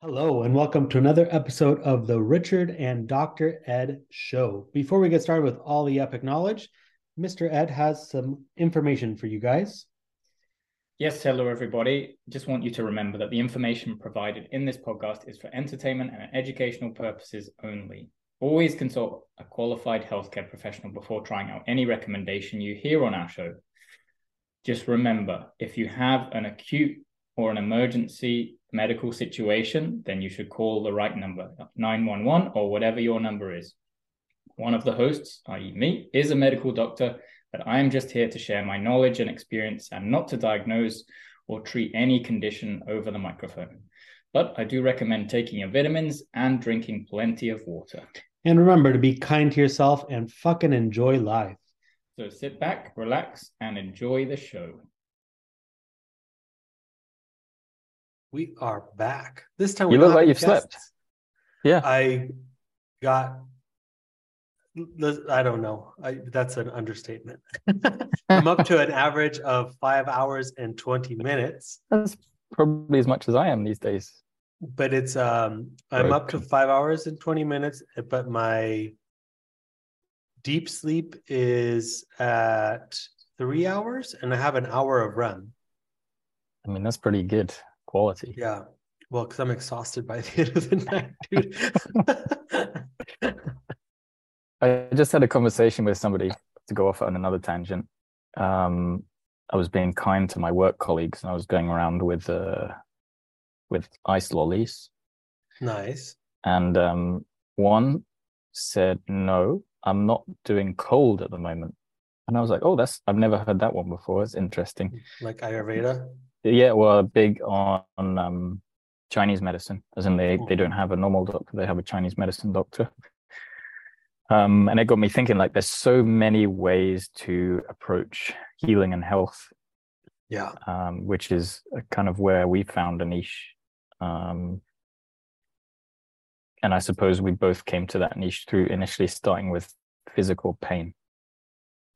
Hello, and welcome to another episode of the Richard and Dr. Ed Show. Before we get started with all the epic knowledge, Mr. Ed has some information for you guys. Yes, hello, everybody. Just want you to remember that the information provided in this podcast is for entertainment and educational purposes only. Always consult a qualified healthcare professional before trying out any recommendation you hear on our show. Just remember if you have an acute or an emergency medical situation, then you should call the right number, 911 or whatever your number is. One of the hosts, i.e., me, is a medical doctor, but I am just here to share my knowledge and experience and not to diagnose or treat any condition over the microphone. But I do recommend taking your vitamins and drinking plenty of water. And remember to be kind to yourself and fucking enjoy life. So sit back, relax, and enjoy the show. We are back. This time you look like you've guests. slept. Yeah. I got I don't know. I, that's an understatement. I'm up to an average of five hours and 20 minutes. That's probably as much as I am these days. But it's um I'm up to five hours and 20 minutes, but my deep sleep is at three hours and I have an hour of REM. I mean, that's pretty good quality. Yeah. Well, because I'm exhausted by the end of the night, dude. I just had a conversation with somebody to go off on another tangent. Um, I was being kind to my work colleagues, and I was going around with uh, with ice lollies. Nice. And um, one said, "No, I'm not doing cold at the moment." And I was like, "Oh, that's I've never heard that one before. It's interesting." Like Ayurveda yeah, well, big on, on um, Chinese medicine, as in they, they don't have a normal doctor, they have a Chinese medicine doctor. Um, and it got me thinking like there's so many ways to approach healing and health. Yeah. Um, which is kind of where we found a niche. Um, and I suppose we both came to that niche through initially starting with physical pain.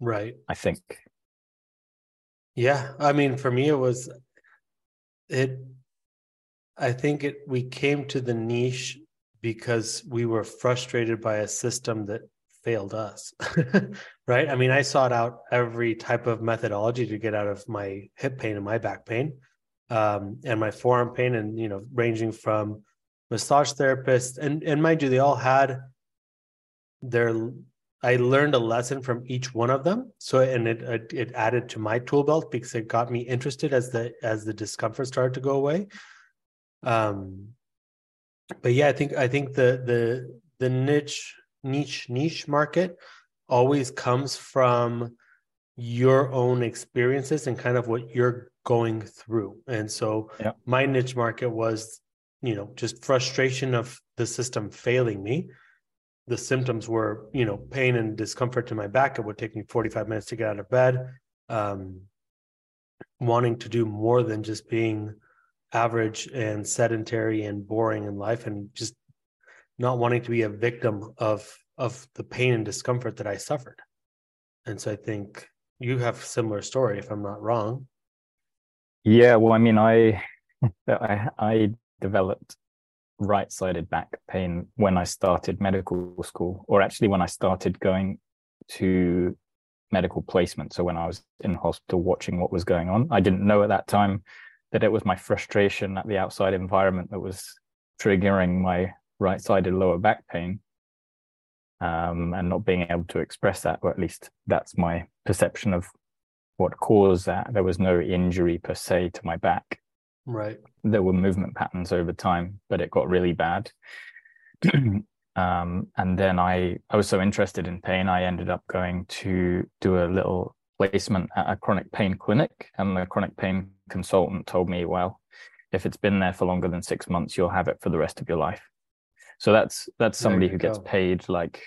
Right. I think. Yeah. I mean, for me, it was it i think it we came to the niche because we were frustrated by a system that failed us right? I mean i sought out every type of methodology to get out of my hip pain and my back pain um, and my forearm pain and you know ranging from massage therapists and and mind you they all had their I learned a lesson from each one of them. So and it, it it added to my tool belt because it got me interested as the as the discomfort started to go away. Um, but yeah, I think I think the the the niche niche niche market always comes from your own experiences and kind of what you're going through. And so yeah. my niche market was, you know, just frustration of the system failing me the symptoms were, you know, pain and discomfort in my back. It would take me 45 minutes to get out of bed. Um, wanting to do more than just being average and sedentary and boring in life and just not wanting to be a victim of of the pain and discomfort that I suffered. And so I think you have a similar story if I'm not wrong. Yeah, well I mean I I I developed right sided back pain when I started medical school, or actually when I started going to medical placement. So when I was in hospital watching what was going on, I didn't know at that time that it was my frustration at the outside environment that was triggering my right sided lower back pain. Um, and not being able to express that, or at least that's my perception of what caused that. There was no injury per se to my back. Right. There were movement patterns over time, but it got really bad. um, and then I, I was so interested in pain, I ended up going to do a little placement at a chronic pain clinic. And the chronic pain consultant told me, well, if it's been there for longer than six months, you'll have it for the rest of your life. So that's that's somebody who go. gets paid like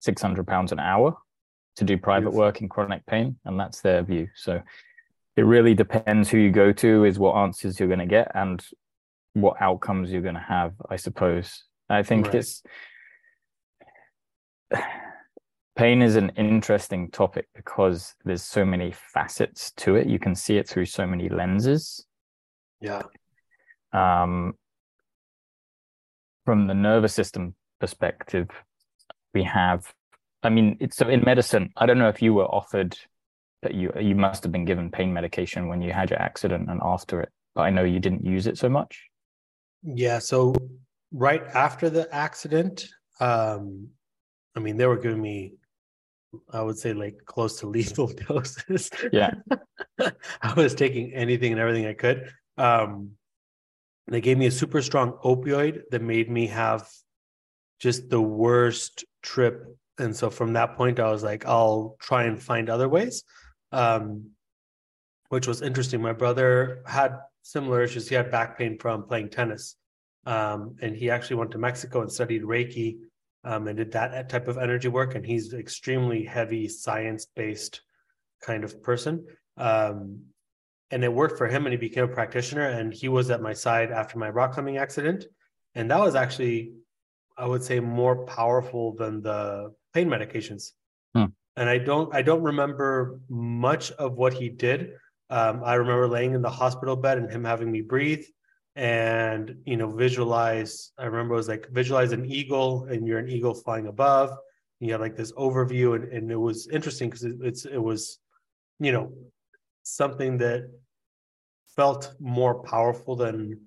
six hundred pounds an hour to do private Beautiful. work in chronic pain, and that's their view. So it really depends who you go to is what answers you're going to get and what outcomes you're going to have i suppose. I think right. it's pain is an interesting topic because there's so many facets to it. You can see it through so many lenses. Yeah. Um from the nervous system perspective, we have, I mean, it's so in medicine, I don't know if you were offered you you must have been given pain medication when you had your accident and after it, but I know you didn't use it so much. Yeah. So right after the accident, um, I mean, they were giving me, I would say, like close to lethal doses. Yeah. I was taking anything and everything I could. Um, they gave me a super strong opioid that made me have just the worst trip. And so from that point, I was like, I'll try and find other ways, um, which was interesting. My brother had similar issues. He had back pain from playing tennis. Um, and he actually went to Mexico and studied Reiki um, and did that type of energy work. And he's extremely heavy science based kind of person. Um, and it worked for him and he became a practitioner and he was at my side after my rock climbing accident and that was actually i would say more powerful than the pain medications hmm. And i don't i don't remember much of what he did. Um, i remember laying in the hospital bed and him having me breathe and you know visualize i remember it was like visualize an eagle and you're an eagle flying above. You have like this overview and, and it was interesting because it, it's it was you know something that felt more powerful than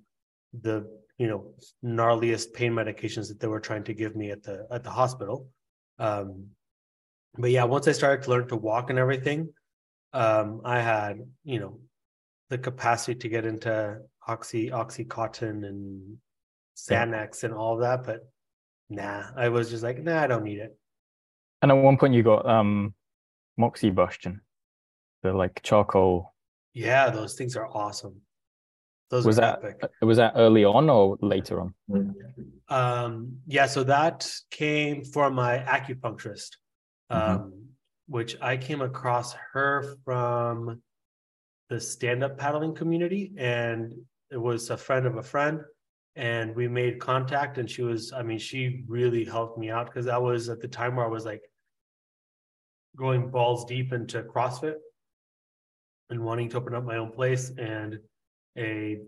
the you know gnarliest pain medications that they were trying to give me at the at the hospital. Um but yeah once i started to learn to walk and everything um i had you know the capacity to get into oxy oxycontin and xanax and all of that but nah i was just like nah i don't need it and at one point you got um moxibustion the like charcoal. Yeah, those things are awesome. Those was that epic. was that early on or later on? Um, yeah, so that came from my acupuncturist, mm-hmm. um, which I came across her from the stand-up paddling community, and it was a friend of a friend, and we made contact. And she was, I mean, she really helped me out because I was at the time where I was like going balls deep into CrossFit and wanting to open up my own place and a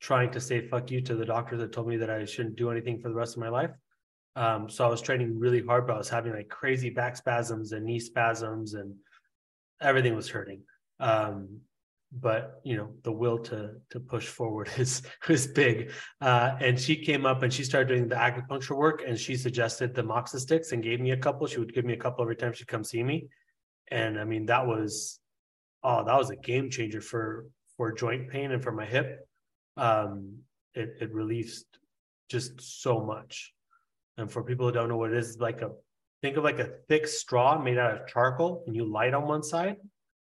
trying to say fuck you to the doctor that told me that I shouldn't do anything for the rest of my life. Um, so I was training really hard, but I was having like crazy back spasms and knee spasms and everything was hurting. Um, but you know, the will to to push forward is is big. Uh, and she came up and she started doing the acupuncture work and she suggested the moxa sticks and gave me a couple. She would give me a couple every time she'd come see me. And I mean, that was oh, that was a game changer for for joint pain and for my hip. Um, it it relieves just so much. And for people who don't know what it is, like a think of like a thick straw made out of charcoal, and you light on one side,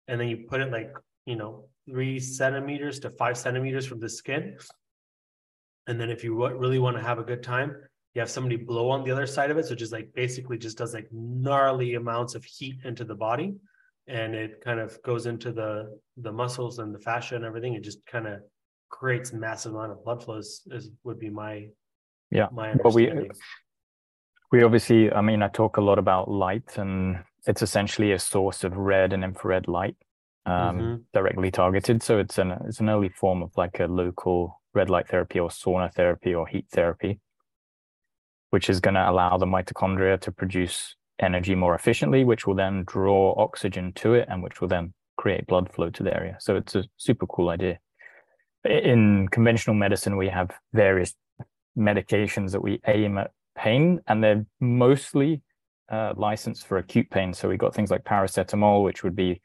and then you put it like you know three centimeters to five centimeters from the skin. And then if you really want to have a good time, you have somebody blow on the other side of it. So just like basically just does like gnarly amounts of heat into the body and it kind of goes into the the muscles and the fascia and everything it just kind of creates massive amount of blood flows is would be my yeah my but we we obviously i mean i talk a lot about light and it's essentially a source of red and infrared light um, mm-hmm. directly targeted so it's an it's an early form of like a local red light therapy or sauna therapy or heat therapy which is going to allow the mitochondria to produce energy more efficiently, which will then draw oxygen to it and which will then create blood flow to the area. So it's a super cool idea. In conventional medicine, we have various medications that we aim at pain, and they're mostly uh, licensed for acute pain. So we got things like paracetamol, which would be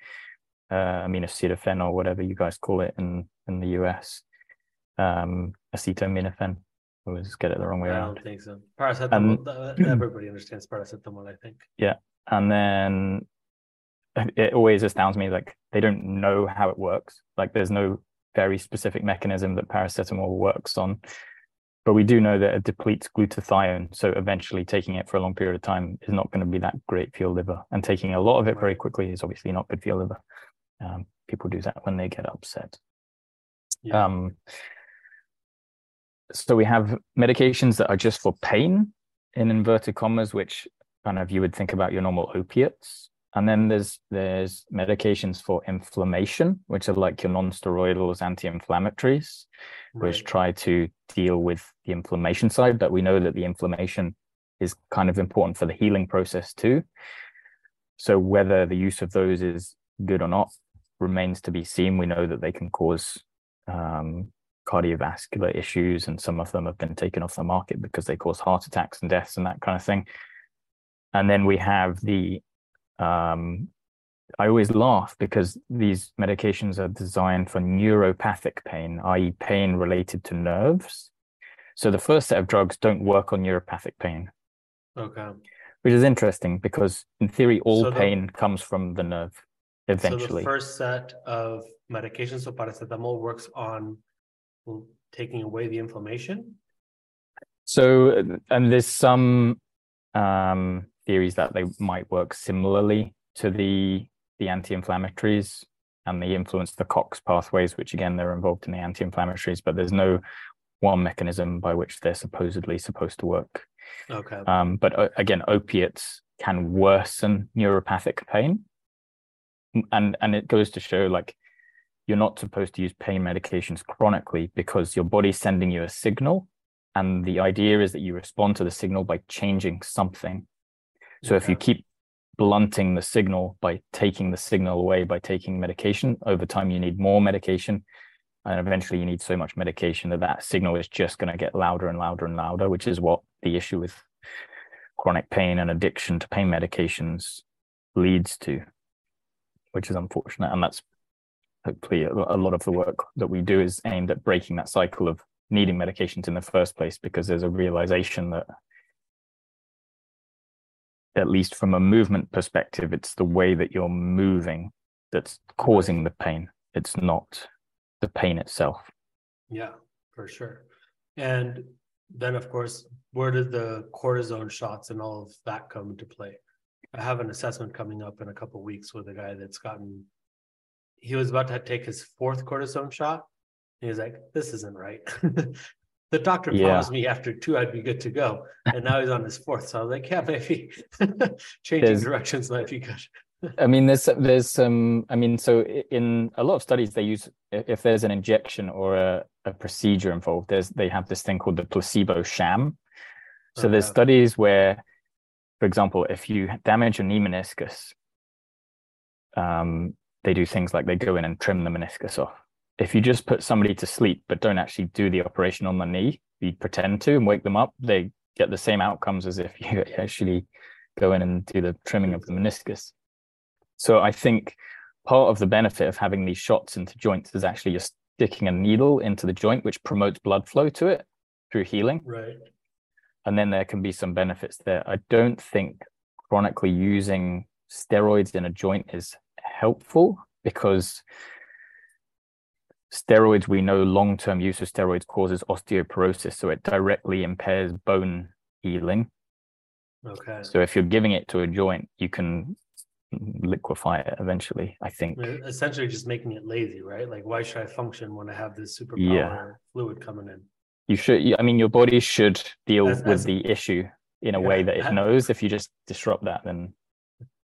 uh, or whatever you guys call it in in the US, um, acetaminophen always get it the wrong way I around. I don't think so. Paracetamol, everybody understands paracetamol, I think. Yeah. And then it always astounds me like they don't know how it works. Like there's no very specific mechanism that paracetamol works on. But we do know that it depletes glutathione. So eventually taking it for a long period of time is not going to be that great for your liver. And taking a lot of it very quickly is obviously not good for your liver. Um, people do that when they get upset. Yeah. Um, so we have medications that are just for pain in inverted commas which kind of you would think about your normal opiates and then there's there's medications for inflammation, which are like your non-steroidals, anti-inflammatories, right. which try to deal with the inflammation side. But we know that the inflammation is kind of important for the healing process too. So whether the use of those is good or not remains to be seen. We know that they can cause um, cardiovascular issues, and some of them have been taken off the market because they cause heart attacks and deaths and that kind of thing. And then we have the um, I always laugh because these medications are designed for neuropathic pain, i.e., pain related to nerves. So the first set of drugs don't work on neuropathic pain. Okay. Which is interesting because, in theory, all so pain the, comes from the nerve eventually. So the first set of medications, so paracetamol, works on taking away the inflammation. So, and there's some um, theories that they might work similarly to the the anti-inflammatories and they influence the COX pathways, which again they're involved in the anti-inflammatories, but there's no one mechanism by which they're supposedly supposed to work. Okay. Um, but uh, again, opiates can worsen neuropathic pain, and and it goes to show like you're not supposed to use pain medications chronically because your body's sending you a signal, and the idea is that you respond to the signal by changing something. So if you keep blunting the signal by taking the signal away by taking medication, over time you need more medication. And eventually you need so much medication that that signal is just going to get louder and louder and louder, which is what the issue with chronic pain and addiction to pain medications leads to, which is unfortunate. And that's hopefully a lot of the work that we do is aimed at breaking that cycle of needing medications in the first place because there's a realization that at least from a movement perspective, it's the way that you're moving that's causing the pain. It's not the pain itself. Yeah, for sure. And then, of course, where did the cortisone shots and all of that come into play? I have an assessment coming up in a couple weeks with a guy that's gotten, he was about to take his fourth cortisone shot. He was like, this isn't right. the doctor yeah. promised me after two I'd be good to go, and now he's on his fourth. So I was like, yeah, maybe changing there's, directions might be good. I mean, there's there's some. I mean, so in a lot of studies, they use if there's an injection or a, a procedure involved, there's they have this thing called the placebo sham. So there's studies where, for example, if you damage a knee meniscus, um, they do things like they go in and trim the meniscus off if you just put somebody to sleep but don't actually do the operation on the knee, you pretend to and wake them up, they get the same outcomes as if you actually go in and do the trimming of the meniscus. So I think part of the benefit of having these shots into joints is actually you're sticking a needle into the joint, which promotes blood flow to it through healing. Right. And then there can be some benefits there. I don't think chronically using steroids in a joint is helpful because steroids, we know long term use of steroids causes osteoporosis, so it directly impairs bone healing. Okay. So if you're giving it to a joint, you can liquefy it eventually, I think. Essentially, just making it lazy, right? Like, why should I function when I have this superpower yeah. fluid coming in? You should, I mean, your body should deal as, with as, the issue in a yeah, way that it knows. If you just disrupt that, then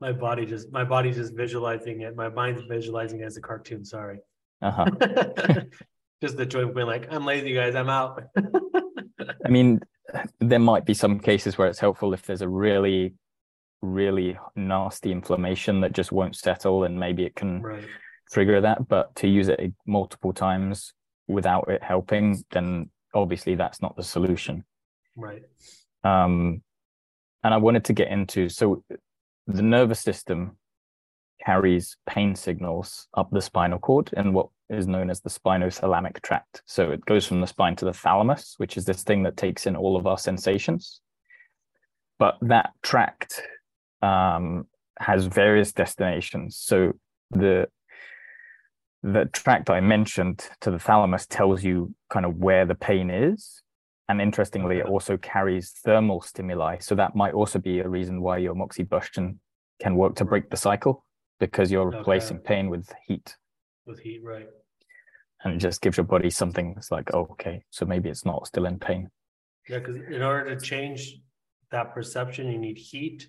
my body just my body just visualizing it. My mind's visualizing it as a cartoon. Sorry. Uh-huh. Just the joint being like, I'm lazy, guys, I'm out. I mean, there might be some cases where it's helpful if there's a really, really nasty inflammation that just won't settle, and maybe it can right. trigger that. But to use it multiple times without it helping, then obviously that's not the solution. Right. Um, and I wanted to get into so the nervous system carries pain signals up the spinal cord in what is known as the spinothalamic tract. So it goes from the spine to the thalamus, which is this thing that takes in all of our sensations. But that tract um, has various destinations. So the the tract I mentioned to the thalamus tells you kind of where the pain is. And interestingly, it also carries thermal stimuli. So that might also be a reason why your moxibustion can work to break the cycle because you're replacing okay. pain with heat. With heat, right. And it just gives your body something that's like, oh, okay, so maybe it's not still in pain. Yeah, because in order to change that perception, you need heat,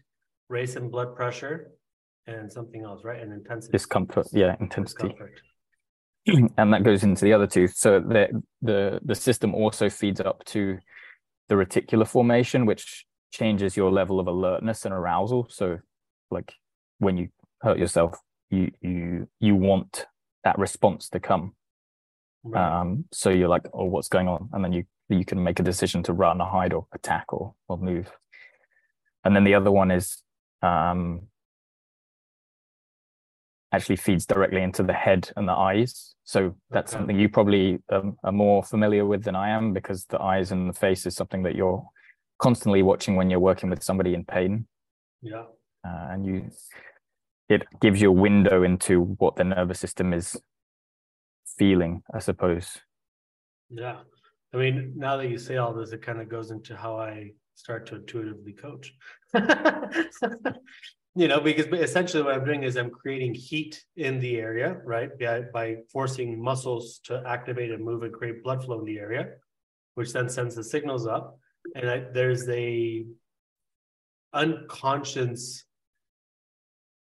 raise in blood pressure, and something else, right? And intensity. Discomfort, yeah, intensity. Discomfort. and that goes into the other two. So the the the system also feeds up to the reticular formation, which changes your level of alertness and arousal. So like when you hurt yourself, you you you want that response to come. Right. Um, so you're like, oh, what's going on? And then you you can make a decision to run or hide or attack or or move. And then the other one is um, actually feeds directly into the head and the eyes. So that's okay. something you probably um, are more familiar with than I am because the eyes and the face is something that you're constantly watching when you're working with somebody in pain. Yeah. Uh, and you, it gives you a window into what the nervous system is feeling, I suppose. Yeah. I mean, now that you say all this, it kind of goes into how I start to intuitively coach. you know, because essentially what I'm doing is I'm creating heat in the area, right? By, by forcing muscles to activate and move and create blood flow in the area, which then sends the signals up. And I, there's a unconscious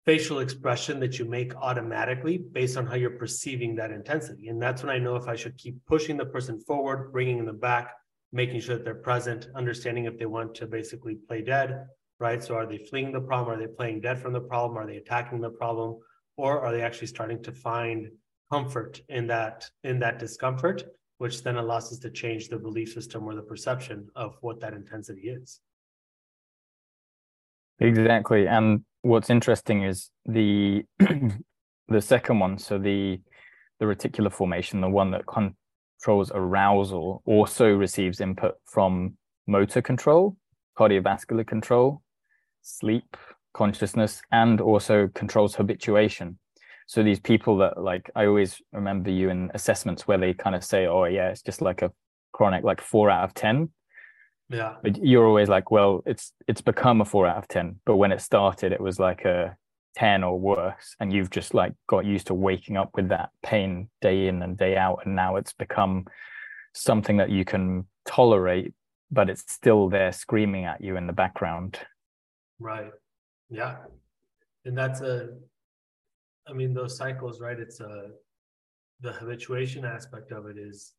facial expression that you make automatically based on how you're perceiving that intensity. And that's when I know if I should keep pushing the person forward, bringing them back, making sure that they're present, understanding if they want to basically play dead, right? So are they fleeing the problem? Are they playing dead from the problem? Are they attacking the problem? Or are they actually starting to find comfort in that in that discomfort, which then allows us to change the belief system or the perception of what that intensity is. Exactly. And what's interesting is the the second one, so the the reticular formation, the one that controls arousal, also receives input from motor control, cardiovascular control, sleep, consciousness, and also controls habituation. So these people that like I always remember you in assessments where they kind of say, "Oh yeah, it's just like a chronic like four out of ten. Yeah. But you're always like, well, it's it's become a four out of ten. But when it started, it was like a 10 or worse. And you've just like got used to waking up with that pain day in and day out. And now it's become something that you can tolerate, but it's still there screaming at you in the background. Right. Yeah. And that's a, I mean, those cycles, right? It's a, the habituation aspect of it is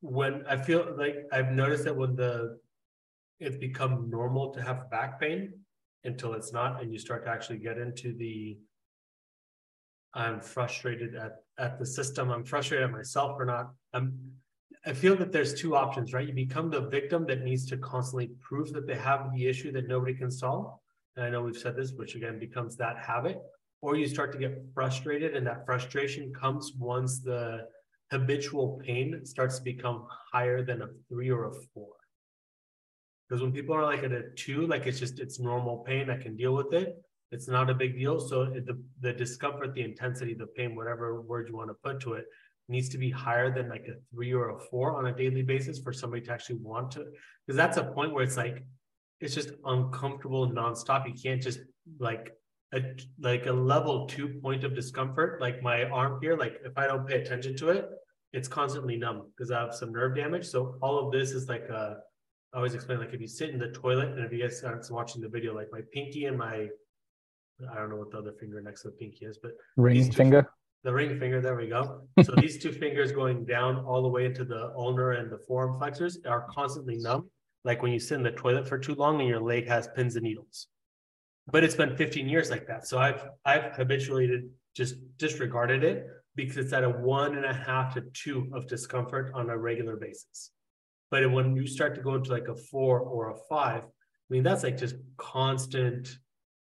when I feel like I've noticed that when the, it's become normal to have back pain until it's not, and you start to actually get into the, I'm frustrated at, at the system. I'm frustrated at myself for not, I'm, I feel that there's two options, right? You become the victim that needs to constantly prove that they have the issue that nobody can solve. And I know we've said this, which again becomes that habit, or you start to get frustrated, and that frustration comes once the habitual pain starts to become higher than a three or a four. Because when people are like at a two, like it's just it's normal pain, I can deal with it. It's not a big deal. So the the discomfort, the intensity, the pain, whatever word you want to put to it, needs to be higher than like a three or a four on a daily basis for somebody to actually want to because that's a point where it's like it's just uncomfortable nonstop you can't just like a like a level two point of discomfort like my arm here like if i don't pay attention to it it's constantly numb because i have some nerve damage so all of this is like a I always explain like if you sit in the toilet and if you guys aren't watching the video like my pinky and my I don't know what the other finger next to the pinky is, but ring finger the ring finger, there we go. So these two fingers going down all the way into the ulnar and the forearm flexors are constantly numb, like when you sit in the toilet for too long and your leg has pins and needles. But it's been 15 years like that. So I've I've habituated just disregarded it because it's at a one and a half to two of discomfort on a regular basis. But when you start to go into like a four or a five, I mean that's like just constant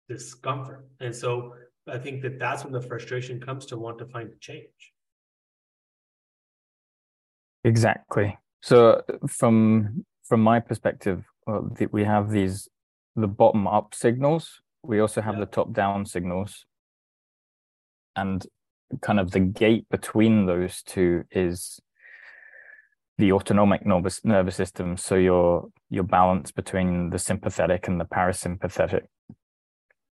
discomfort. And so I think that that's when the frustration comes to want to find a change. Exactly. So from from my perspective, well, we have these the bottom up signals. We also have yeah. the top down signals, and kind of the gate between those two is the autonomic nervous nervous system. So your your balance between the sympathetic and the parasympathetic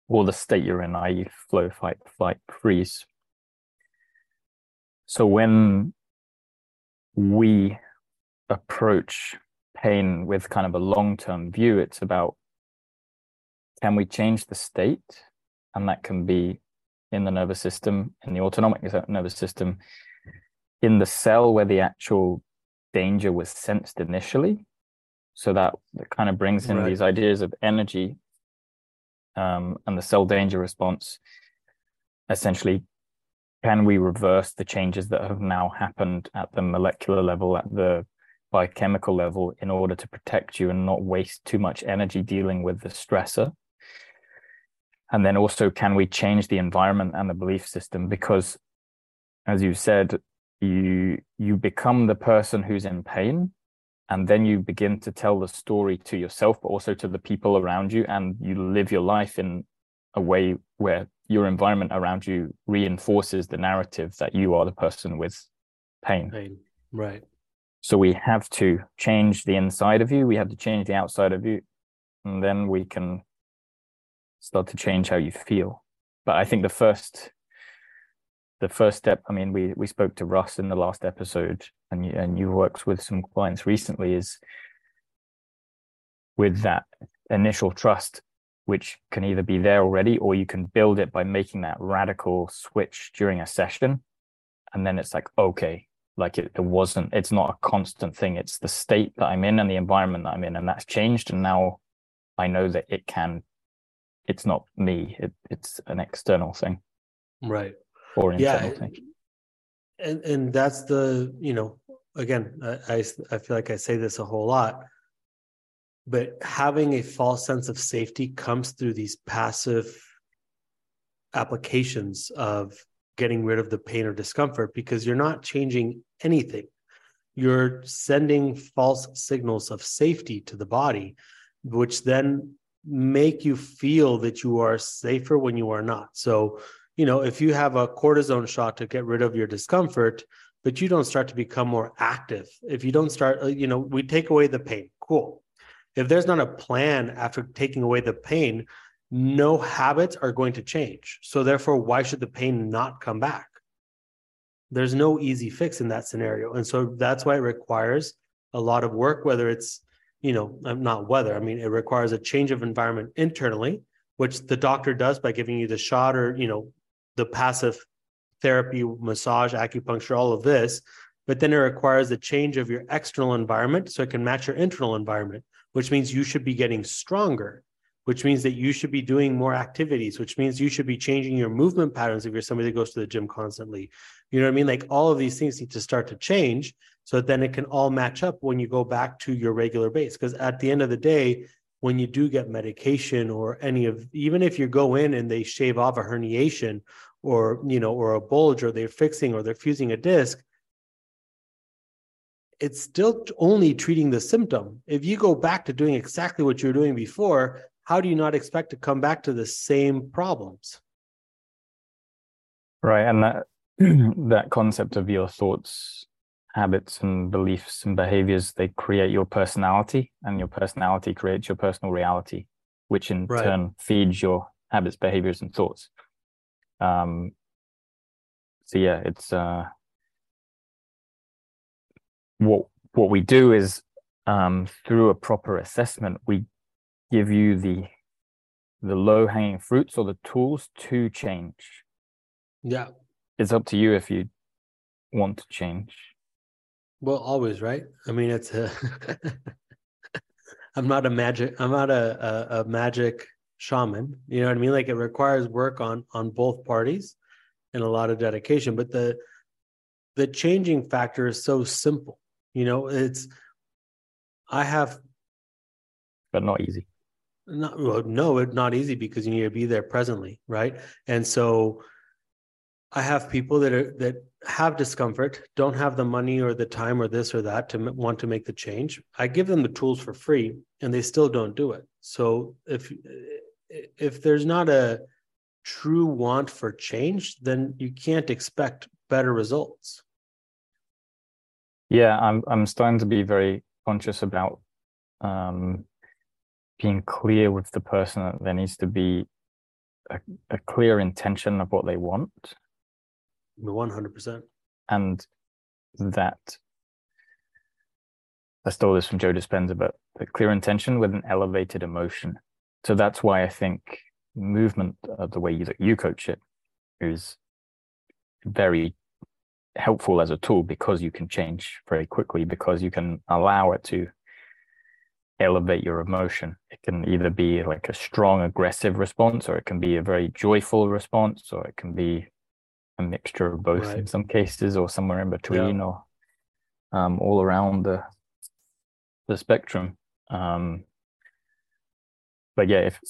or the state you're in, i.e., flow, fight, flight, freeze. So when we approach pain with kind of a long term view, it's about can we change the state? And that can be in the nervous system, in the autonomic nervous system, in the cell where the actual danger was sensed initially. So that, that kind of brings in right. these ideas of energy um, and the cell danger response. Essentially, can we reverse the changes that have now happened at the molecular level, at the biochemical level, in order to protect you and not waste too much energy dealing with the stressor? And then also, can we change the environment and the belief system? Because, as you said, you you become the person who's in pain and then you begin to tell the story to yourself but also to the people around you and you live your life in a way where your environment around you reinforces the narrative that you are the person with pain. pain. Right. So we have to change the inside of you, we have to change the outside of you, and then we can start to change how you feel. But I think the first the first step, I mean, we we spoke to Russ in the last episode, and you, and you worked with some clients recently, is with that initial trust, which can either be there already, or you can build it by making that radical switch during a session, and then it's like okay, like it, it wasn't, it's not a constant thing. It's the state that I'm in and the environment that I'm in, and that's changed, and now I know that it can. It's not me. It, it's an external thing. Right or yeah, and and that's the you know again I, I I feel like I say this a whole lot, but having a false sense of safety comes through these passive applications of getting rid of the pain or discomfort because you're not changing anything. You're sending false signals of safety to the body, which then make you feel that you are safer when you are not. So you know, if you have a cortisone shot to get rid of your discomfort, but you don't start to become more active, if you don't start, you know, we take away the pain, cool. If there's not a plan after taking away the pain, no habits are going to change. So, therefore, why should the pain not come back? There's no easy fix in that scenario. And so that's why it requires a lot of work, whether it's, you know, uh, not whether, I mean, it requires a change of environment internally, which the doctor does by giving you the shot or, you know, the passive therapy, massage, acupuncture, all of this. But then it requires a change of your external environment so it can match your internal environment, which means you should be getting stronger, which means that you should be doing more activities, which means you should be changing your movement patterns if you're somebody that goes to the gym constantly. You know what I mean? Like all of these things need to start to change so then it can all match up when you go back to your regular base. Because at the end of the day, when you do get medication or any of even if you go in and they shave off a herniation or you know or a bulge or they're fixing or they're fusing a disc it's still only treating the symptom if you go back to doing exactly what you were doing before how do you not expect to come back to the same problems right and that that concept of your thoughts habits and beliefs and behaviors they create your personality and your personality creates your personal reality which in right. turn feeds your habits behaviors and thoughts. Um so yeah it's uh what what we do is um through a proper assessment we give you the the low hanging fruits or the tools to change. Yeah. It's up to you if you want to change well, always, right? I mean, it's a. I'm not a magic. I'm not a, a, a magic shaman. You know what I mean? Like it requires work on on both parties, and a lot of dedication. But the the changing factor is so simple. You know, it's. I have. But not easy. Not well, no, it's not easy because you need to be there presently, right? And so I have people that are that have discomfort, don't have the money or the time or this or that to want to make the change. I give them the tools for free, and they still don't do it. So if if there's not a true want for change, then you can't expect better results. Yeah, I'm I'm starting to be very conscious about um, being clear with the person that there needs to be a, a clear intention of what they want 100%. And that, I stole this from Joe Dispenza, but the clear intention with an elevated emotion. so that's why I think movement, uh, the way that you coach it, is very helpful as a tool because you can change very quickly because you can allow it to elevate your emotion. It can either be like a strong aggressive response or it can be a very joyful response or it can be a mixture of both right. in some cases or somewhere in between yeah. or um, all around the the spectrum. Um, but yeah, if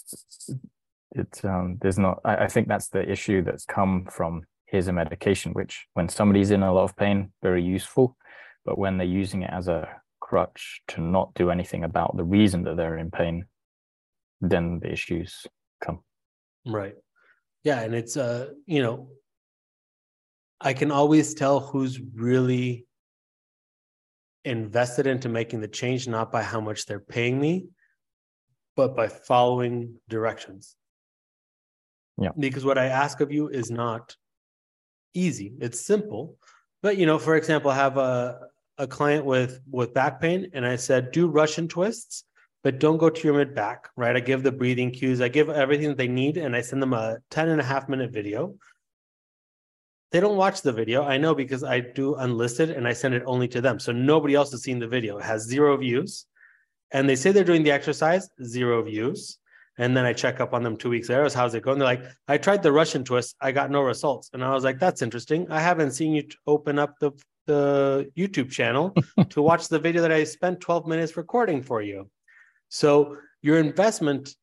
it's um, there's not, I, I think that's the issue that's come from here's a medication, which when somebody's in a lot of pain, very useful. But when they're using it as a crutch to not do anything about the reason that they're in pain, then the issues come. Right. Yeah. And it's, uh, you know, I can always tell who's really invested into making the change, not by how much they're paying me, but by following directions. Yeah. Because what I ask of you is not easy. It's simple. But you know, for example, I have a, a client with with back pain, and I said, do Russian twists, but don't go to your mid back, right? I give the breathing cues, I give everything that they need, and I send them a 10 and a half minute video. They don't watch the video. I know because I do unlisted and I send it only to them. So nobody else has seen the video. It has zero views. And they say they're doing the exercise, zero views. And then I check up on them two weeks later. How's it going? They're like, I tried the Russian twist. I got no results. And I was like, that's interesting. I haven't seen you open up the, the YouTube channel to watch the video that I spent 12 minutes recording for you. So your investment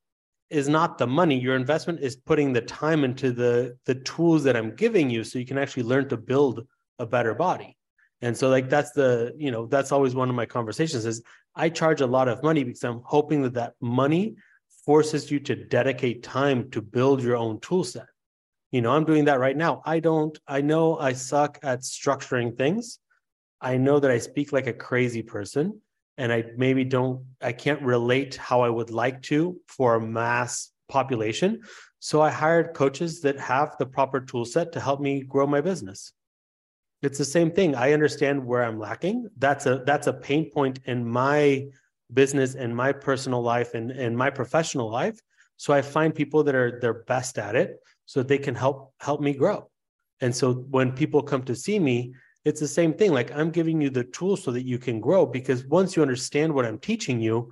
is not the money. Your investment is putting the time into the, the tools that I'm giving you so you can actually learn to build a better body. And so like that's the, you know, that's always one of my conversations is I charge a lot of money because I'm hoping that that money forces you to dedicate time to build your own tool set. You know, I'm doing that right now. I don't, I know I suck at structuring things. I know that I speak like a crazy person and I maybe don't, I can't relate how I would like to for a mass population. So I hired coaches that have the proper tool set to help me grow my business. It's the same thing. I understand where I'm lacking. That's a that's a pain point in my business and my personal life and, and my professional life. So I find people that are they're best at it so they can help help me grow. And so when people come to see me, it's the same thing. Like I'm giving you the tools so that you can grow because once you understand what I'm teaching you,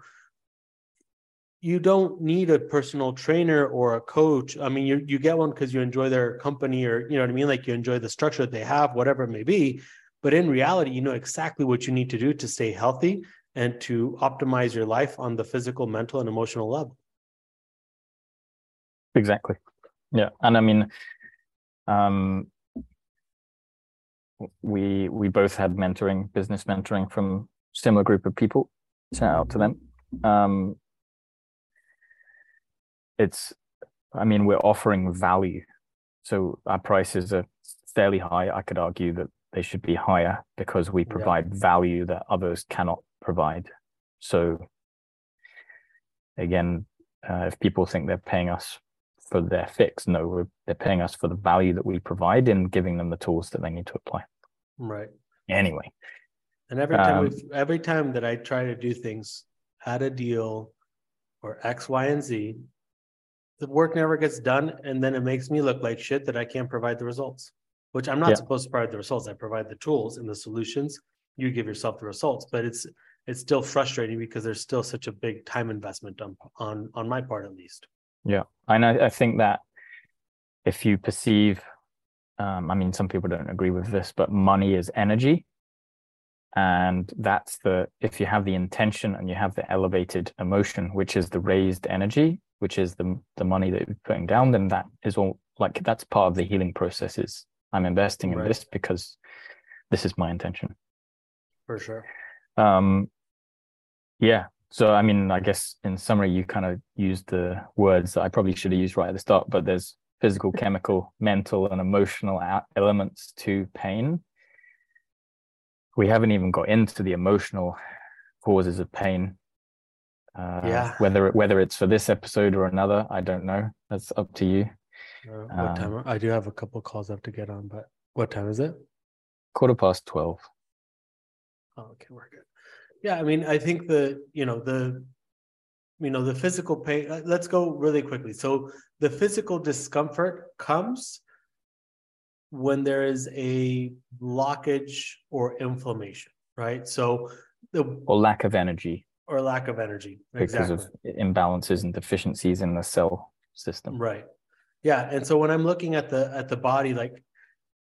you don't need a personal trainer or a coach. I mean, you you get one because you enjoy their company or you know what I mean, like you enjoy the structure that they have, whatever it may be. But in reality, you know exactly what you need to do to stay healthy and to optimize your life on the physical, mental, and emotional level. Exactly. Yeah. And I mean, um, we we both had mentoring, business mentoring from similar group of people. Shout out to them. Um, it's, I mean, we're offering value, so our prices are fairly high. I could argue that they should be higher because we provide yeah. value that others cannot provide. So again, uh, if people think they're paying us for their fix, no, they're paying us for the value that we provide in giving them the tools that they need to apply. Right. Anyway. And every time, um, every time that I try to do things, add a deal or X, Y, and Z, the work never gets done, and then it makes me look like shit that I can't provide the results. Which I'm not yeah. supposed to provide the results. I provide the tools and the solutions. You give yourself the results, but it's it's still frustrating because there's still such a big time investment on on on my part at least yeah. And i, I think that if you perceive um, i mean some people don't agree with this but money is energy. And that's the if you have the intention and you have the elevated emotion which is the raised energy which is the the money that you're putting down then that is all like that's part of the healing process is i'm investing in right. this because this is my intention. For sure. Um yeah. So, I mean, I guess in summary, you kind of used the words that I probably should have used right at the start, but there's physical, chemical, mental, and emotional elements to pain. We haven't even got into the emotional causes of pain. Uh, yeah. Whether whether it's for this episode or another, I don't know. That's up to you. Uh, what um, time? I do have a couple calls I have to get on, but what time is it? Quarter past twelve. Oh, okay, we're good. Yeah, I mean, I think the you know the you know, the physical pain, uh, let's go really quickly. So the physical discomfort comes when there is a blockage or inflammation, right? So the or lack of energy or lack of energy because exactly. of imbalances and deficiencies in the cell system. Right. Yeah. And so when I'm looking at the at the body, like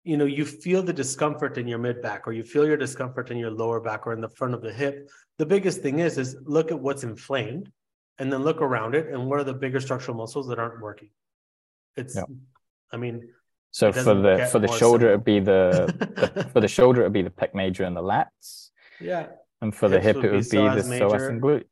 you know, you feel the discomfort in your mid back, or you feel your discomfort in your lower back or in the front of the hip. The biggest thing is is look at what's inflamed and then look around it and what are the bigger structural muscles that aren't working. It's Yeah. I mean, So for the for the shoulder, it'd be the, the for the shoulder, it'd be the pec major and the lats, yeah, and for the Hips hip, would it would be the psoas and glute.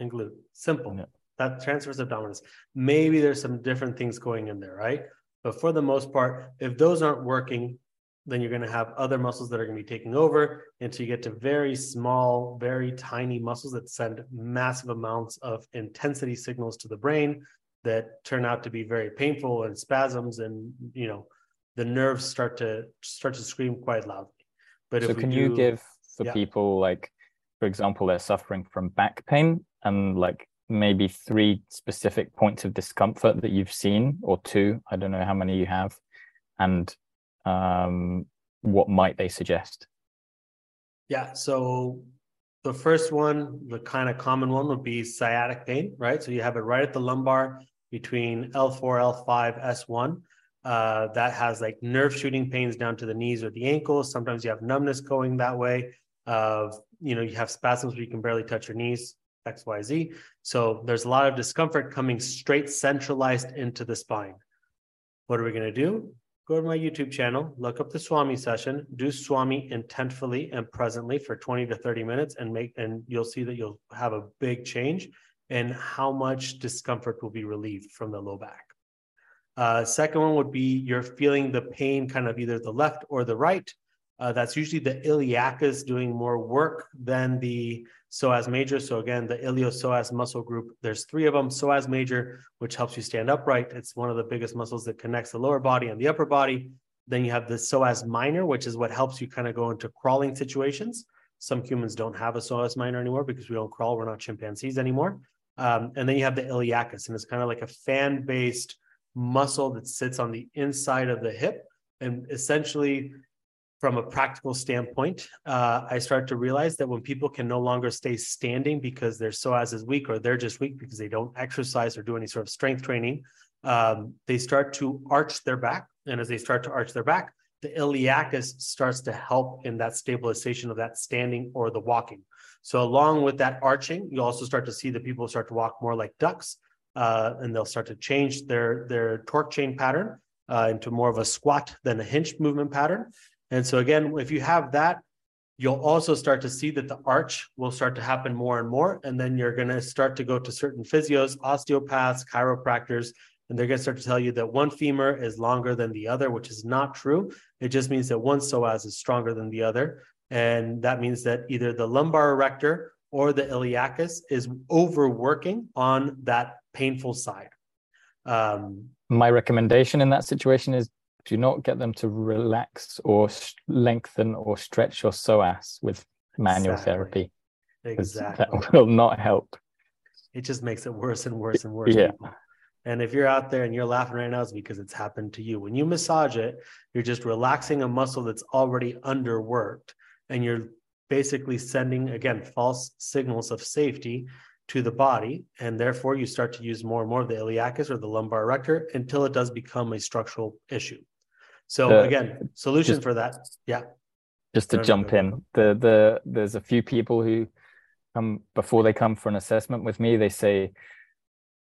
and glute. Simple. Yeah. That transfers of dominance. Maybe there's some different things going in there, right? But for the most part, if those aren't working, then you're going to have other muscles that are going to be taking over until you get to very small, very tiny muscles that send massive amounts of intensity signals to the brain that turn out to be very painful and spasms and you know the nerves start to start to scream quite loudly. But So can you give for yeah. people like, for example, they're suffering from back pain and like maybe three specific points of discomfort that you've seen, or two, I don't know how many you have, and um, what might they suggest? Yeah, so the first one, the kind of common one would be sciatic pain, right? So you have it right at the lumbar between L4, L5, S1. Uh, that has like nerve shooting pains down to the knees or the ankles. Sometimes you have numbness going that way. Of you know, you have spasms where you can barely touch your knees, X, Y, Z. So there's a lot of discomfort coming straight centralized into the spine. What are we going to do? Go to my YouTube channel, look up the Swami session, do Swami intentfully and presently for 20 to 30 minutes and make and you'll see that you'll have a big change in how much discomfort will be relieved from the low back. Uh, second one would be you're feeling the pain kind of either the left or the right. Uh, that's usually the iliacus doing more work than the psoas major. So again, the iliopsoas muscle group, there's three of them. Psoas major, which helps you stand upright. It's one of the biggest muscles that connects the lower body and the upper body. Then you have the psoas minor, which is what helps you kind of go into crawling situations. Some humans don't have a psoas minor anymore because we don't crawl. We're not chimpanzees anymore. Um, and then you have the iliacus, and it's kind of like a fan-based muscle that sits on the inside of the hip. And essentially, from a practical standpoint, uh, I start to realize that when people can no longer stay standing because their psoas is weak or they're just weak because they don't exercise or do any sort of strength training, um, they start to arch their back. And as they start to arch their back, the iliacus starts to help in that stabilization of that standing or the walking. So along with that arching, you also start to see the people start to walk more like ducks, uh, and they'll start to change their their torque chain pattern uh, into more of a squat than a hinged movement pattern. And so again, if you have that, you'll also start to see that the arch will start to happen more and more. And then you're going to start to go to certain physios, osteopaths, chiropractors, and they're going to start to tell you that one femur is longer than the other, which is not true. It just means that one psoas is stronger than the other. And that means that either the lumbar erector or the iliacus is overworking on that painful side. Um, My recommendation in that situation is do not get them to relax or lengthen or stretch your psoas with manual Exactly. therapy. exactly. That will not help. it just makes it worse and worse and worse. Yeah. people. And if you're out there and you're laughing right now, it's because it's happened to you. When you massage it, you're just relaxing a muscle that's already underworked, and you're basically sending again false signals of safety to the body, and therefore you start to use more and more of the iliacus or the lumbar erector until it does become a structural issue. So Uh, again, solution just- for that, yeah, just to jump in the the there's a few people who come before they come for an assessment with me they say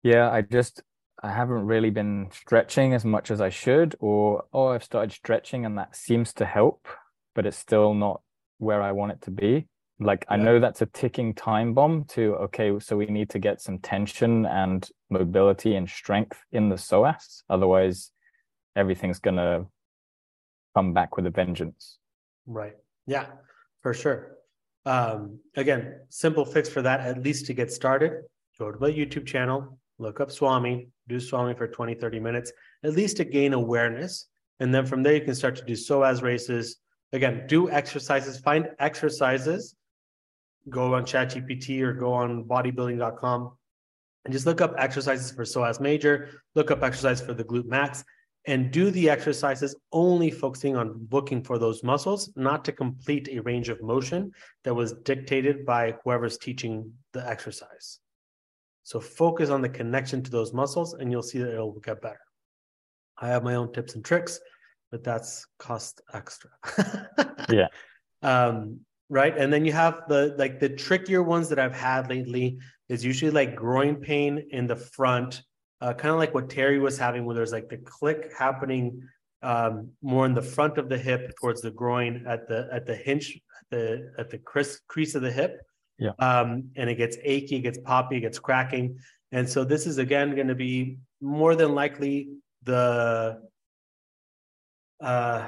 yeah i just i haven't really been stretching as much as i should or oh i've started stretching and that seems to help but it's still not where i want it to be. Like i know that's a ticking time bomb to okay so we need to get some tension and mobility and strength in the psoas otherwise everything's going to come back with a vengeance Right. Yeah, for sure. Um, again, simple fix for that, at least to get started. Go to my YouTube channel, look up Swami, do Swami for 20, 30 minutes, at least to gain awareness. And then from there, you can start to do psoas races. Again, do exercises, find exercises, go on ChatGPT or go on bodybuilding.com And just look up exercises for psoas major, look up exercise for the glute max, and do the exercises only focusing on looking for those muscles, not to complete a range of motion that was dictated by whoever's teaching the exercise. So focus on the connection to those muscles and you'll see that it'll get better. I have my own tips and tricks, but that's cost extra. yeah. Um, right. And then you have the like the trickier ones that I've had lately is usually like groin pain in the front uh, kind of like what Terry was having, where there's like the click happening um, more in the front of the hip towards the groin at the at the hinge at the at the crease, crease of the hip. Yeah. Um, and it gets achy, it gets poppy, it gets cracking. And so this is again going to be more than likely the uh,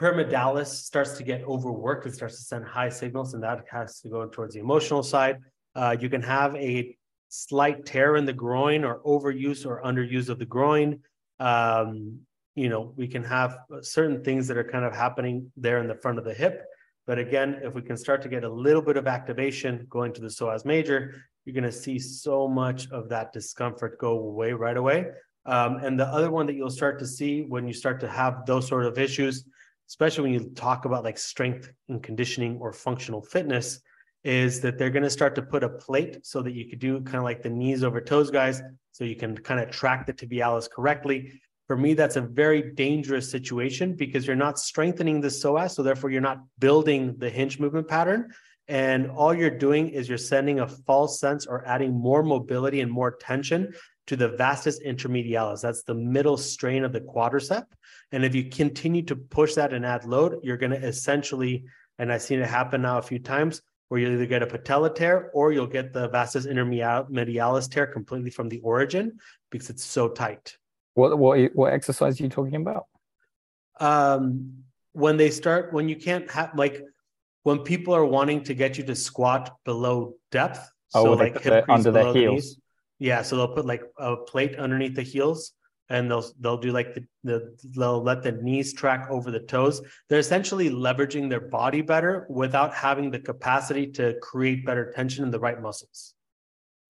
pyramidalis starts to get overworked. It starts to send high signals, and that has to go towards the emotional side. Uh, you can have a slight tear in the groin or overuse or underuse of the groin. Um, you know, we can have certain things that are kind of happening there in the front of the hip. But again, if we can start to get a little bit of activation going to the psoas major, you're going to see so much of that discomfort go away right away. Um, and the other one that you'll start to see when you start to have those sort of issues, especially when you talk about like strength and conditioning or functional fitness, is that they're going to start to put a plate so that you could do kind of like the knees over toes guys so you can kind of track the tibialis correctly. For me that's a very dangerous situation because you're not strengthening the psoas so therefore you're not building the hinge movement pattern. And all you're doing is you're sending a false sense or adding more mobility and more tension to the vastus intermedialis. That's the middle strain of the quadricep. And if you continue to push that and add load you're going to essentially and i've seen it happen now a few times where you'll either get a patella tear or you'll get the vastus intermedialis tear completely from the origin because it's so tight. What what what exercise are you talking about? Um, when they start, when you can't have like when people are wanting to get you to squat below depth, oh, so like hip under the heels. The yeah, so they'll put like a plate underneath the heels and they'll they'll do like the, the they'll let the knees track over the toes. They're essentially leveraging their body better without having the capacity to create better tension in the right muscles.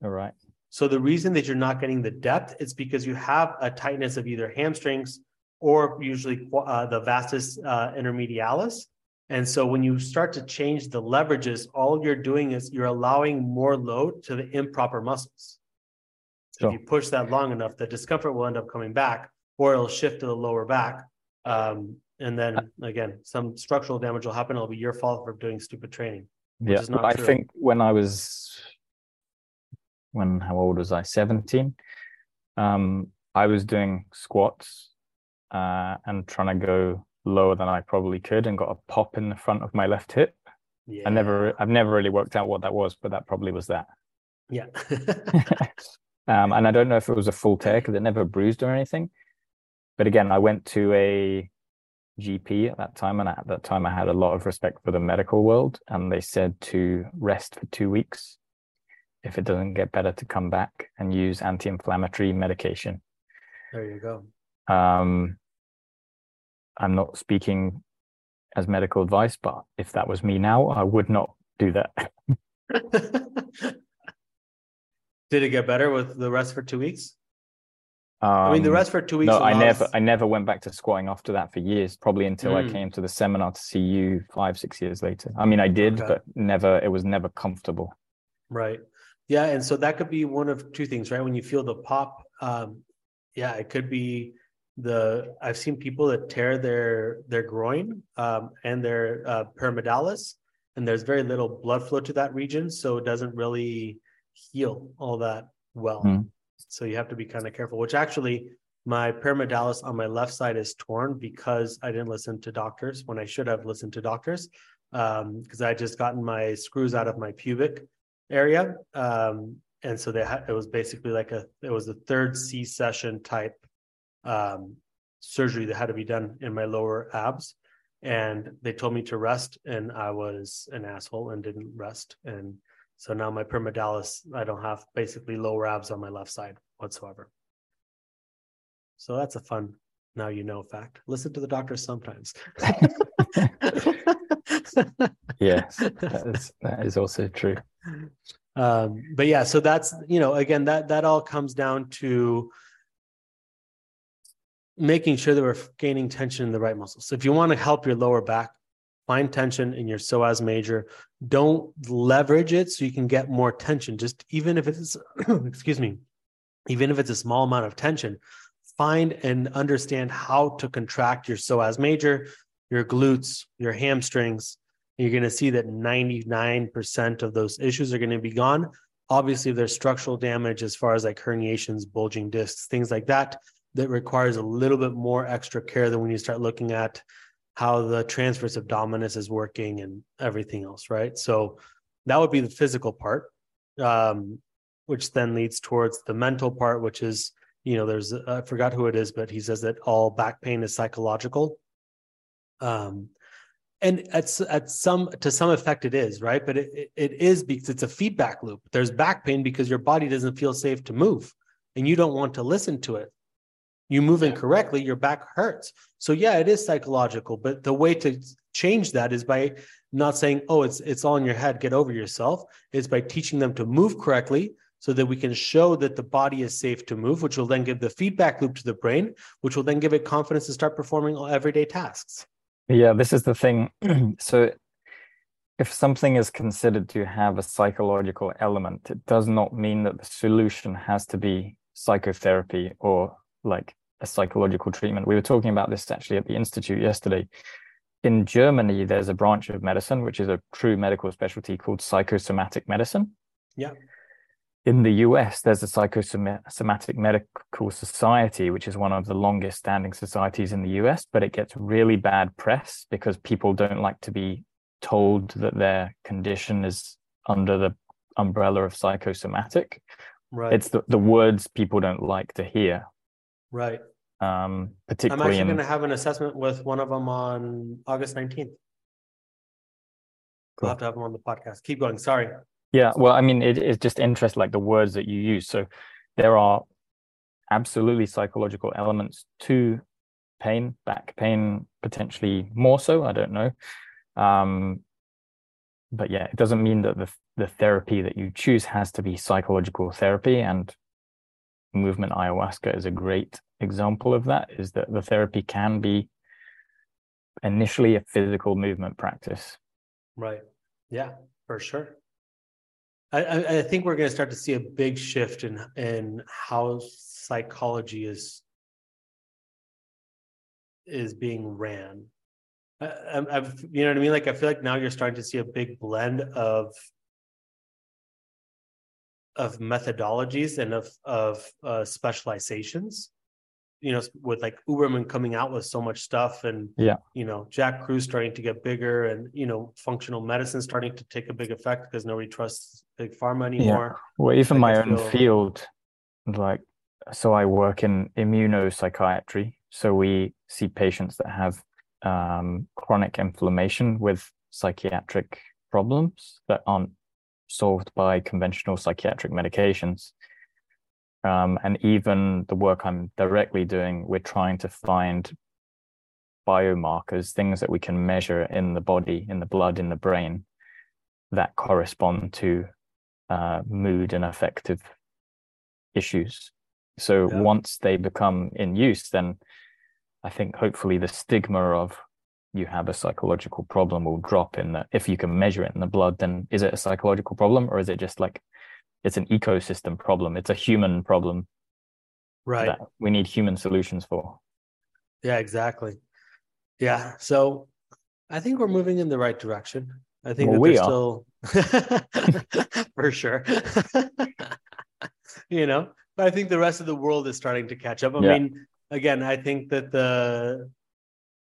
All right. So the reason that you're not getting the depth is because you have a tightness of either hamstrings or usually uh, the vastus uh, intermedialis. And so when you start to change the leverages all you're doing is you're allowing more load to the improper muscles so if you push that long enough, the discomfort will end up coming back, or it'll shift to the lower back. Um, and then again, some structural damage will happen. It'll be your fault for doing stupid training. Yeah, I true. think when I was, when how old was I? Seventeen. Um, I was doing squats uh, and trying to go lower than I probably could, and got a pop in the front of my left hip. Yeah. I never, I've never really worked out what that was, but that probably was that. Yeah. Um, and I don't know if it was a full tear because it never bruised or anything. But again, I went to a GP at that time, and at that time, I had a lot of respect for the medical world, and they said to rest for two weeks. If it doesn't get better, to come back and use anti-inflammatory medication. There you go. Um, I'm not speaking as medical advice, but if that was me now, I would not do that. Did it get better with the rest for two weeks? Um, I mean, the um, rest for two weeks. No, allows... I never, I never went back to squatting after that for years. Probably until mm. I came to the seminar to see you five, six years later. I mean, I did, okay. but never. It was never comfortable. Right. Yeah, and so that could be one of two things, right? When you feel the pop, um, yeah, it could be the. I've seen people that tear their their groin um, and their uh, pyramidalis, and there's very little blood flow to that region, so it doesn't really heal all that well. Mm. So you have to be kind of careful, which actually my pyramidalis on my left side is torn because I didn't listen to doctors when I should have listened to doctors. Because um, I just gotten my screws out of my pubic area. Um, and so they had, it was basically like a, it was a third C session type um, surgery that had to be done in my lower abs. And they told me to rest, and I was an asshole and didn't rest. And so now my pyramidalis, I don't have basically lower abs on my left side whatsoever. So that's a fun now you know fact. Listen to the doctor sometimes. yes, that is, that is also true. um, but yeah, so that's you know, again, that that all comes down to making sure that we're gaining tension in the right muscles. So if you want to help your lower back, find tension in your psoas major. Don't leverage it so you can get more tension. Just even if it's excuse me, even if it's a small amount of tension, find and understand how to contract your psoas major, your glutes, your hamstrings. You're going to see that 99% of those issues are going to be gone. Obviously, if there's structural damage as far as like herniations, bulging discs, things like that, that requires a little bit more extra care than when you start looking at how the transverse abdominis is working and everything else, right? So that would be the physical part, um, which then leads towards the mental part, which is, you know, there's, I forgot who it is, but he says that all back pain is psychological. Um, and at, at some to some effect it is right but it, it is because it's a feedback loop there's back pain because your body doesn't feel safe to move and you don't want to listen to it you move incorrectly, your back hurts. So yeah, it is psychological, but the way to change that is by not saying, "Oh, it's it's all in your head, get over yourself." It's by teaching them to move correctly so that we can show that the body is safe to move, which will then give the feedback loop to the brain, which will then give it confidence to start performing all everyday tasks. Yeah, this is the thing. so if something is considered to have a psychological element, it does not mean that the solution has to be psychotherapy or like a psychological treatment. We were talking about this actually at the institute yesterday. In Germany, there's a branch of medicine which is a true medical specialty called psychosomatic medicine. Yeah. In the US, there's a psychosomatic medical society, which is one of the longest standing societies in the US, but it gets really bad press because people don't like to be told that their condition is under the umbrella of psychosomatic. Right. It's the, the words people don't like to hear. Right. Um, particularly, I'm actually going to have an assessment with one of them on August 19th. Cool. We'll have to have them on the podcast. Keep going. Sorry. Yeah. Well, I mean, it, it's just interest like the words that you use. So there are absolutely psychological elements to pain, back pain, potentially more so. I don't know. Um, but yeah, it doesn't mean that the the therapy that you choose has to be psychological therapy. And movement ayahuasca is a great example of that is that the therapy can be initially a physical movement practice. Right. Yeah for sure. I i think we're going to start to see a big shift in in how psychology is is being ran. I, I've you know what i mean? Like i feel like now you're starting to see a big blend of of methodologies and of of uh, specializations you know with like Huberman coming out with so much stuff and yeah you know jack kruse starting to get bigger and you know functional medicine starting to take a big effect because nobody trusts big pharma anymore yeah. well even my own feel... field like so i work in immunopsychiatry so we see patients that have um, chronic inflammation with psychiatric problems that aren't solved by conventional psychiatric medications. Um, and even the work I'm directly doing, we're trying to find biomarkers, things that we can measure in the body, in the blood, in the brain, that correspond to uh, mood and affective issues. So yeah. once they become in use, then I think hopefully the stigma of you have a psychological problem will drop in that if you can measure it in the blood then is it a psychological problem or is it just like it's an ecosystem problem it's a human problem right. that we need human solutions for? Yeah exactly. Yeah so i think we're moving in the right direction. I think well, we are. still for sure. You know but i think the rest of the world is starting to catch up. I yeah. mean again i think that the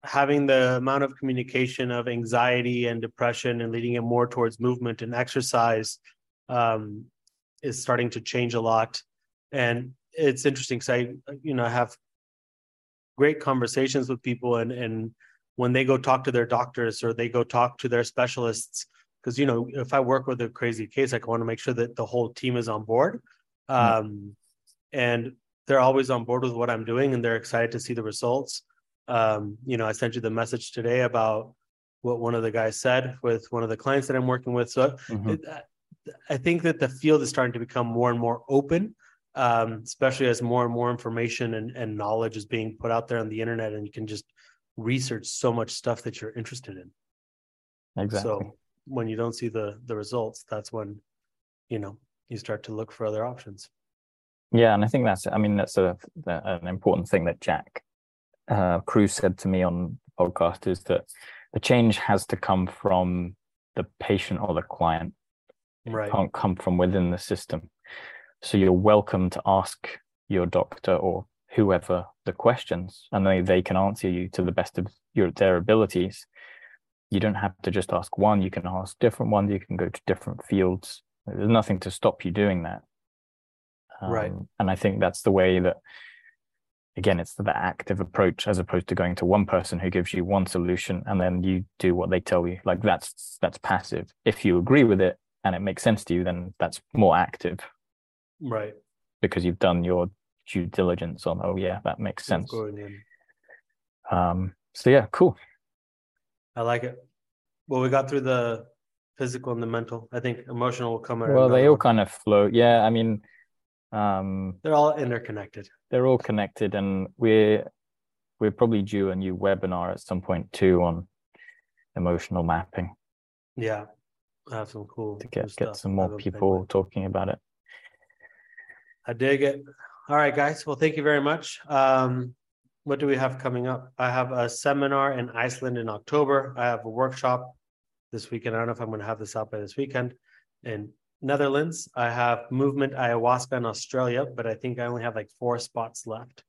having the amount of communication of anxiety and depression and leading it more towards movement and exercise um, is starting to change a lot. And it's interesting because I, you know, have great conversations with people and and when they go talk to their doctors or they go talk to their specialists, because you know, if I work with a crazy case, I want to make sure that the whole team is on board. Mm-hmm. Um, and they're always on board with what I'm doing and they're excited to see the results um, you know, I sent you the message today about what one of the guys said with one of the clients that I'm working with. So mm-hmm. it, I think that the field is starting to become more and more open, um, especially as more and more information and, and knowledge is being put out there on the internet, and you can just research so much stuff that you're interested in. Exactly. So when you don't see the the results, that's when you know you start to look for other options. Yeah, and I think that's I mean that's a, an important thing that Jack uh, Kruse said to me on the podcast is that the change has to come from the patient or the client. Right. It can't come from within the system. So you're welcome to ask your doctor or whoever the questions, and they, they can answer you to the best of your their abilities. You don't have to just ask one, you can ask different ones, you can go to different fields. There's nothing to stop you doing that. Um, right. And I think that's the way that again it's the active approach as opposed to going to one person who gives you one solution and then you do what they tell you. Like that's that's passive. If you agree with it and it makes sense to you then that's more active. Right. Because you've done your due diligence on oh yeah that makes sense. um so yeah cool. I like it. Well we got through the physical and the mental. I think emotional will come out. well they all one. kind of flow. Yeah i mean um they're all interconnected. they're all connected and we're we're probably due a new webinar at some point too on emotional mapping. Yeah have some cool to get get some more people talking about it. I dig it. All right guys. Well thank you very much. Um what do we have coming up? I have a seminar in iceland in october. I have a workshop this weekend. I don't know if i'm going to have this out by this weekend. In Netherlands. I have movement ayahuasca in Australia, but I think I only have like four spots left.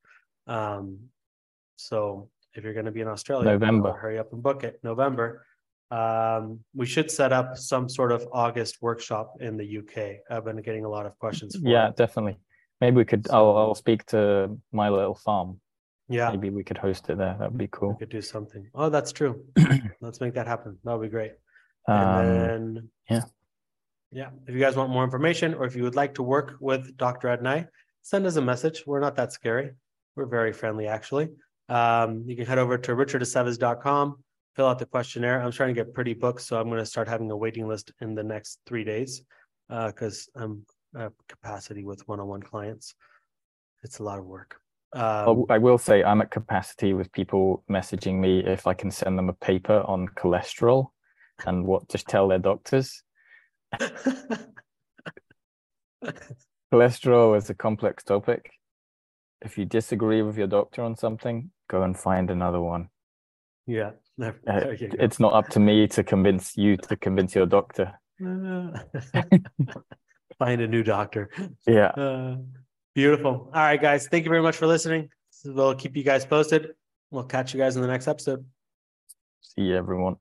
Um, so if you're going to be in Australia, November, hurry up and book it. November. Um, we should set up some sort of August workshop in the UK. I've been getting a lot of questions. yeah, it. definitely. Maybe we could. So, I'll, I'll speak to my little farm. Yeah, maybe we could host it there. That'd be cool. We could do something. Oh, that's true. Let's make that happen. That would be great. And um, then yeah, yeah. If you guys want more information or if you would like to work with Dr. Adnai, send us a message. We're not that scary. We're very friendly, actually. Um, you can head over to richardesteves.com, fill out the questionnaire. I'm trying to get pretty booked, so I'm going to start having a waiting list in the next three days because uh, I'm at capacity with one on one clients. It's a lot of work. Um, I will say I'm at capacity with people messaging me if I can send them a paper on cholesterol and what to tell their doctors. Cholesterol is a complex topic. If you disagree with your doctor on something, go and find another one. Yeah. Uh, it's not up to me to convince you to convince your doctor. find a new doctor. Yeah. Uh, beautiful. All right, guys. Thank you very much for listening. We'll keep you guys posted. We'll catch you guys in the next episode. See you, everyone.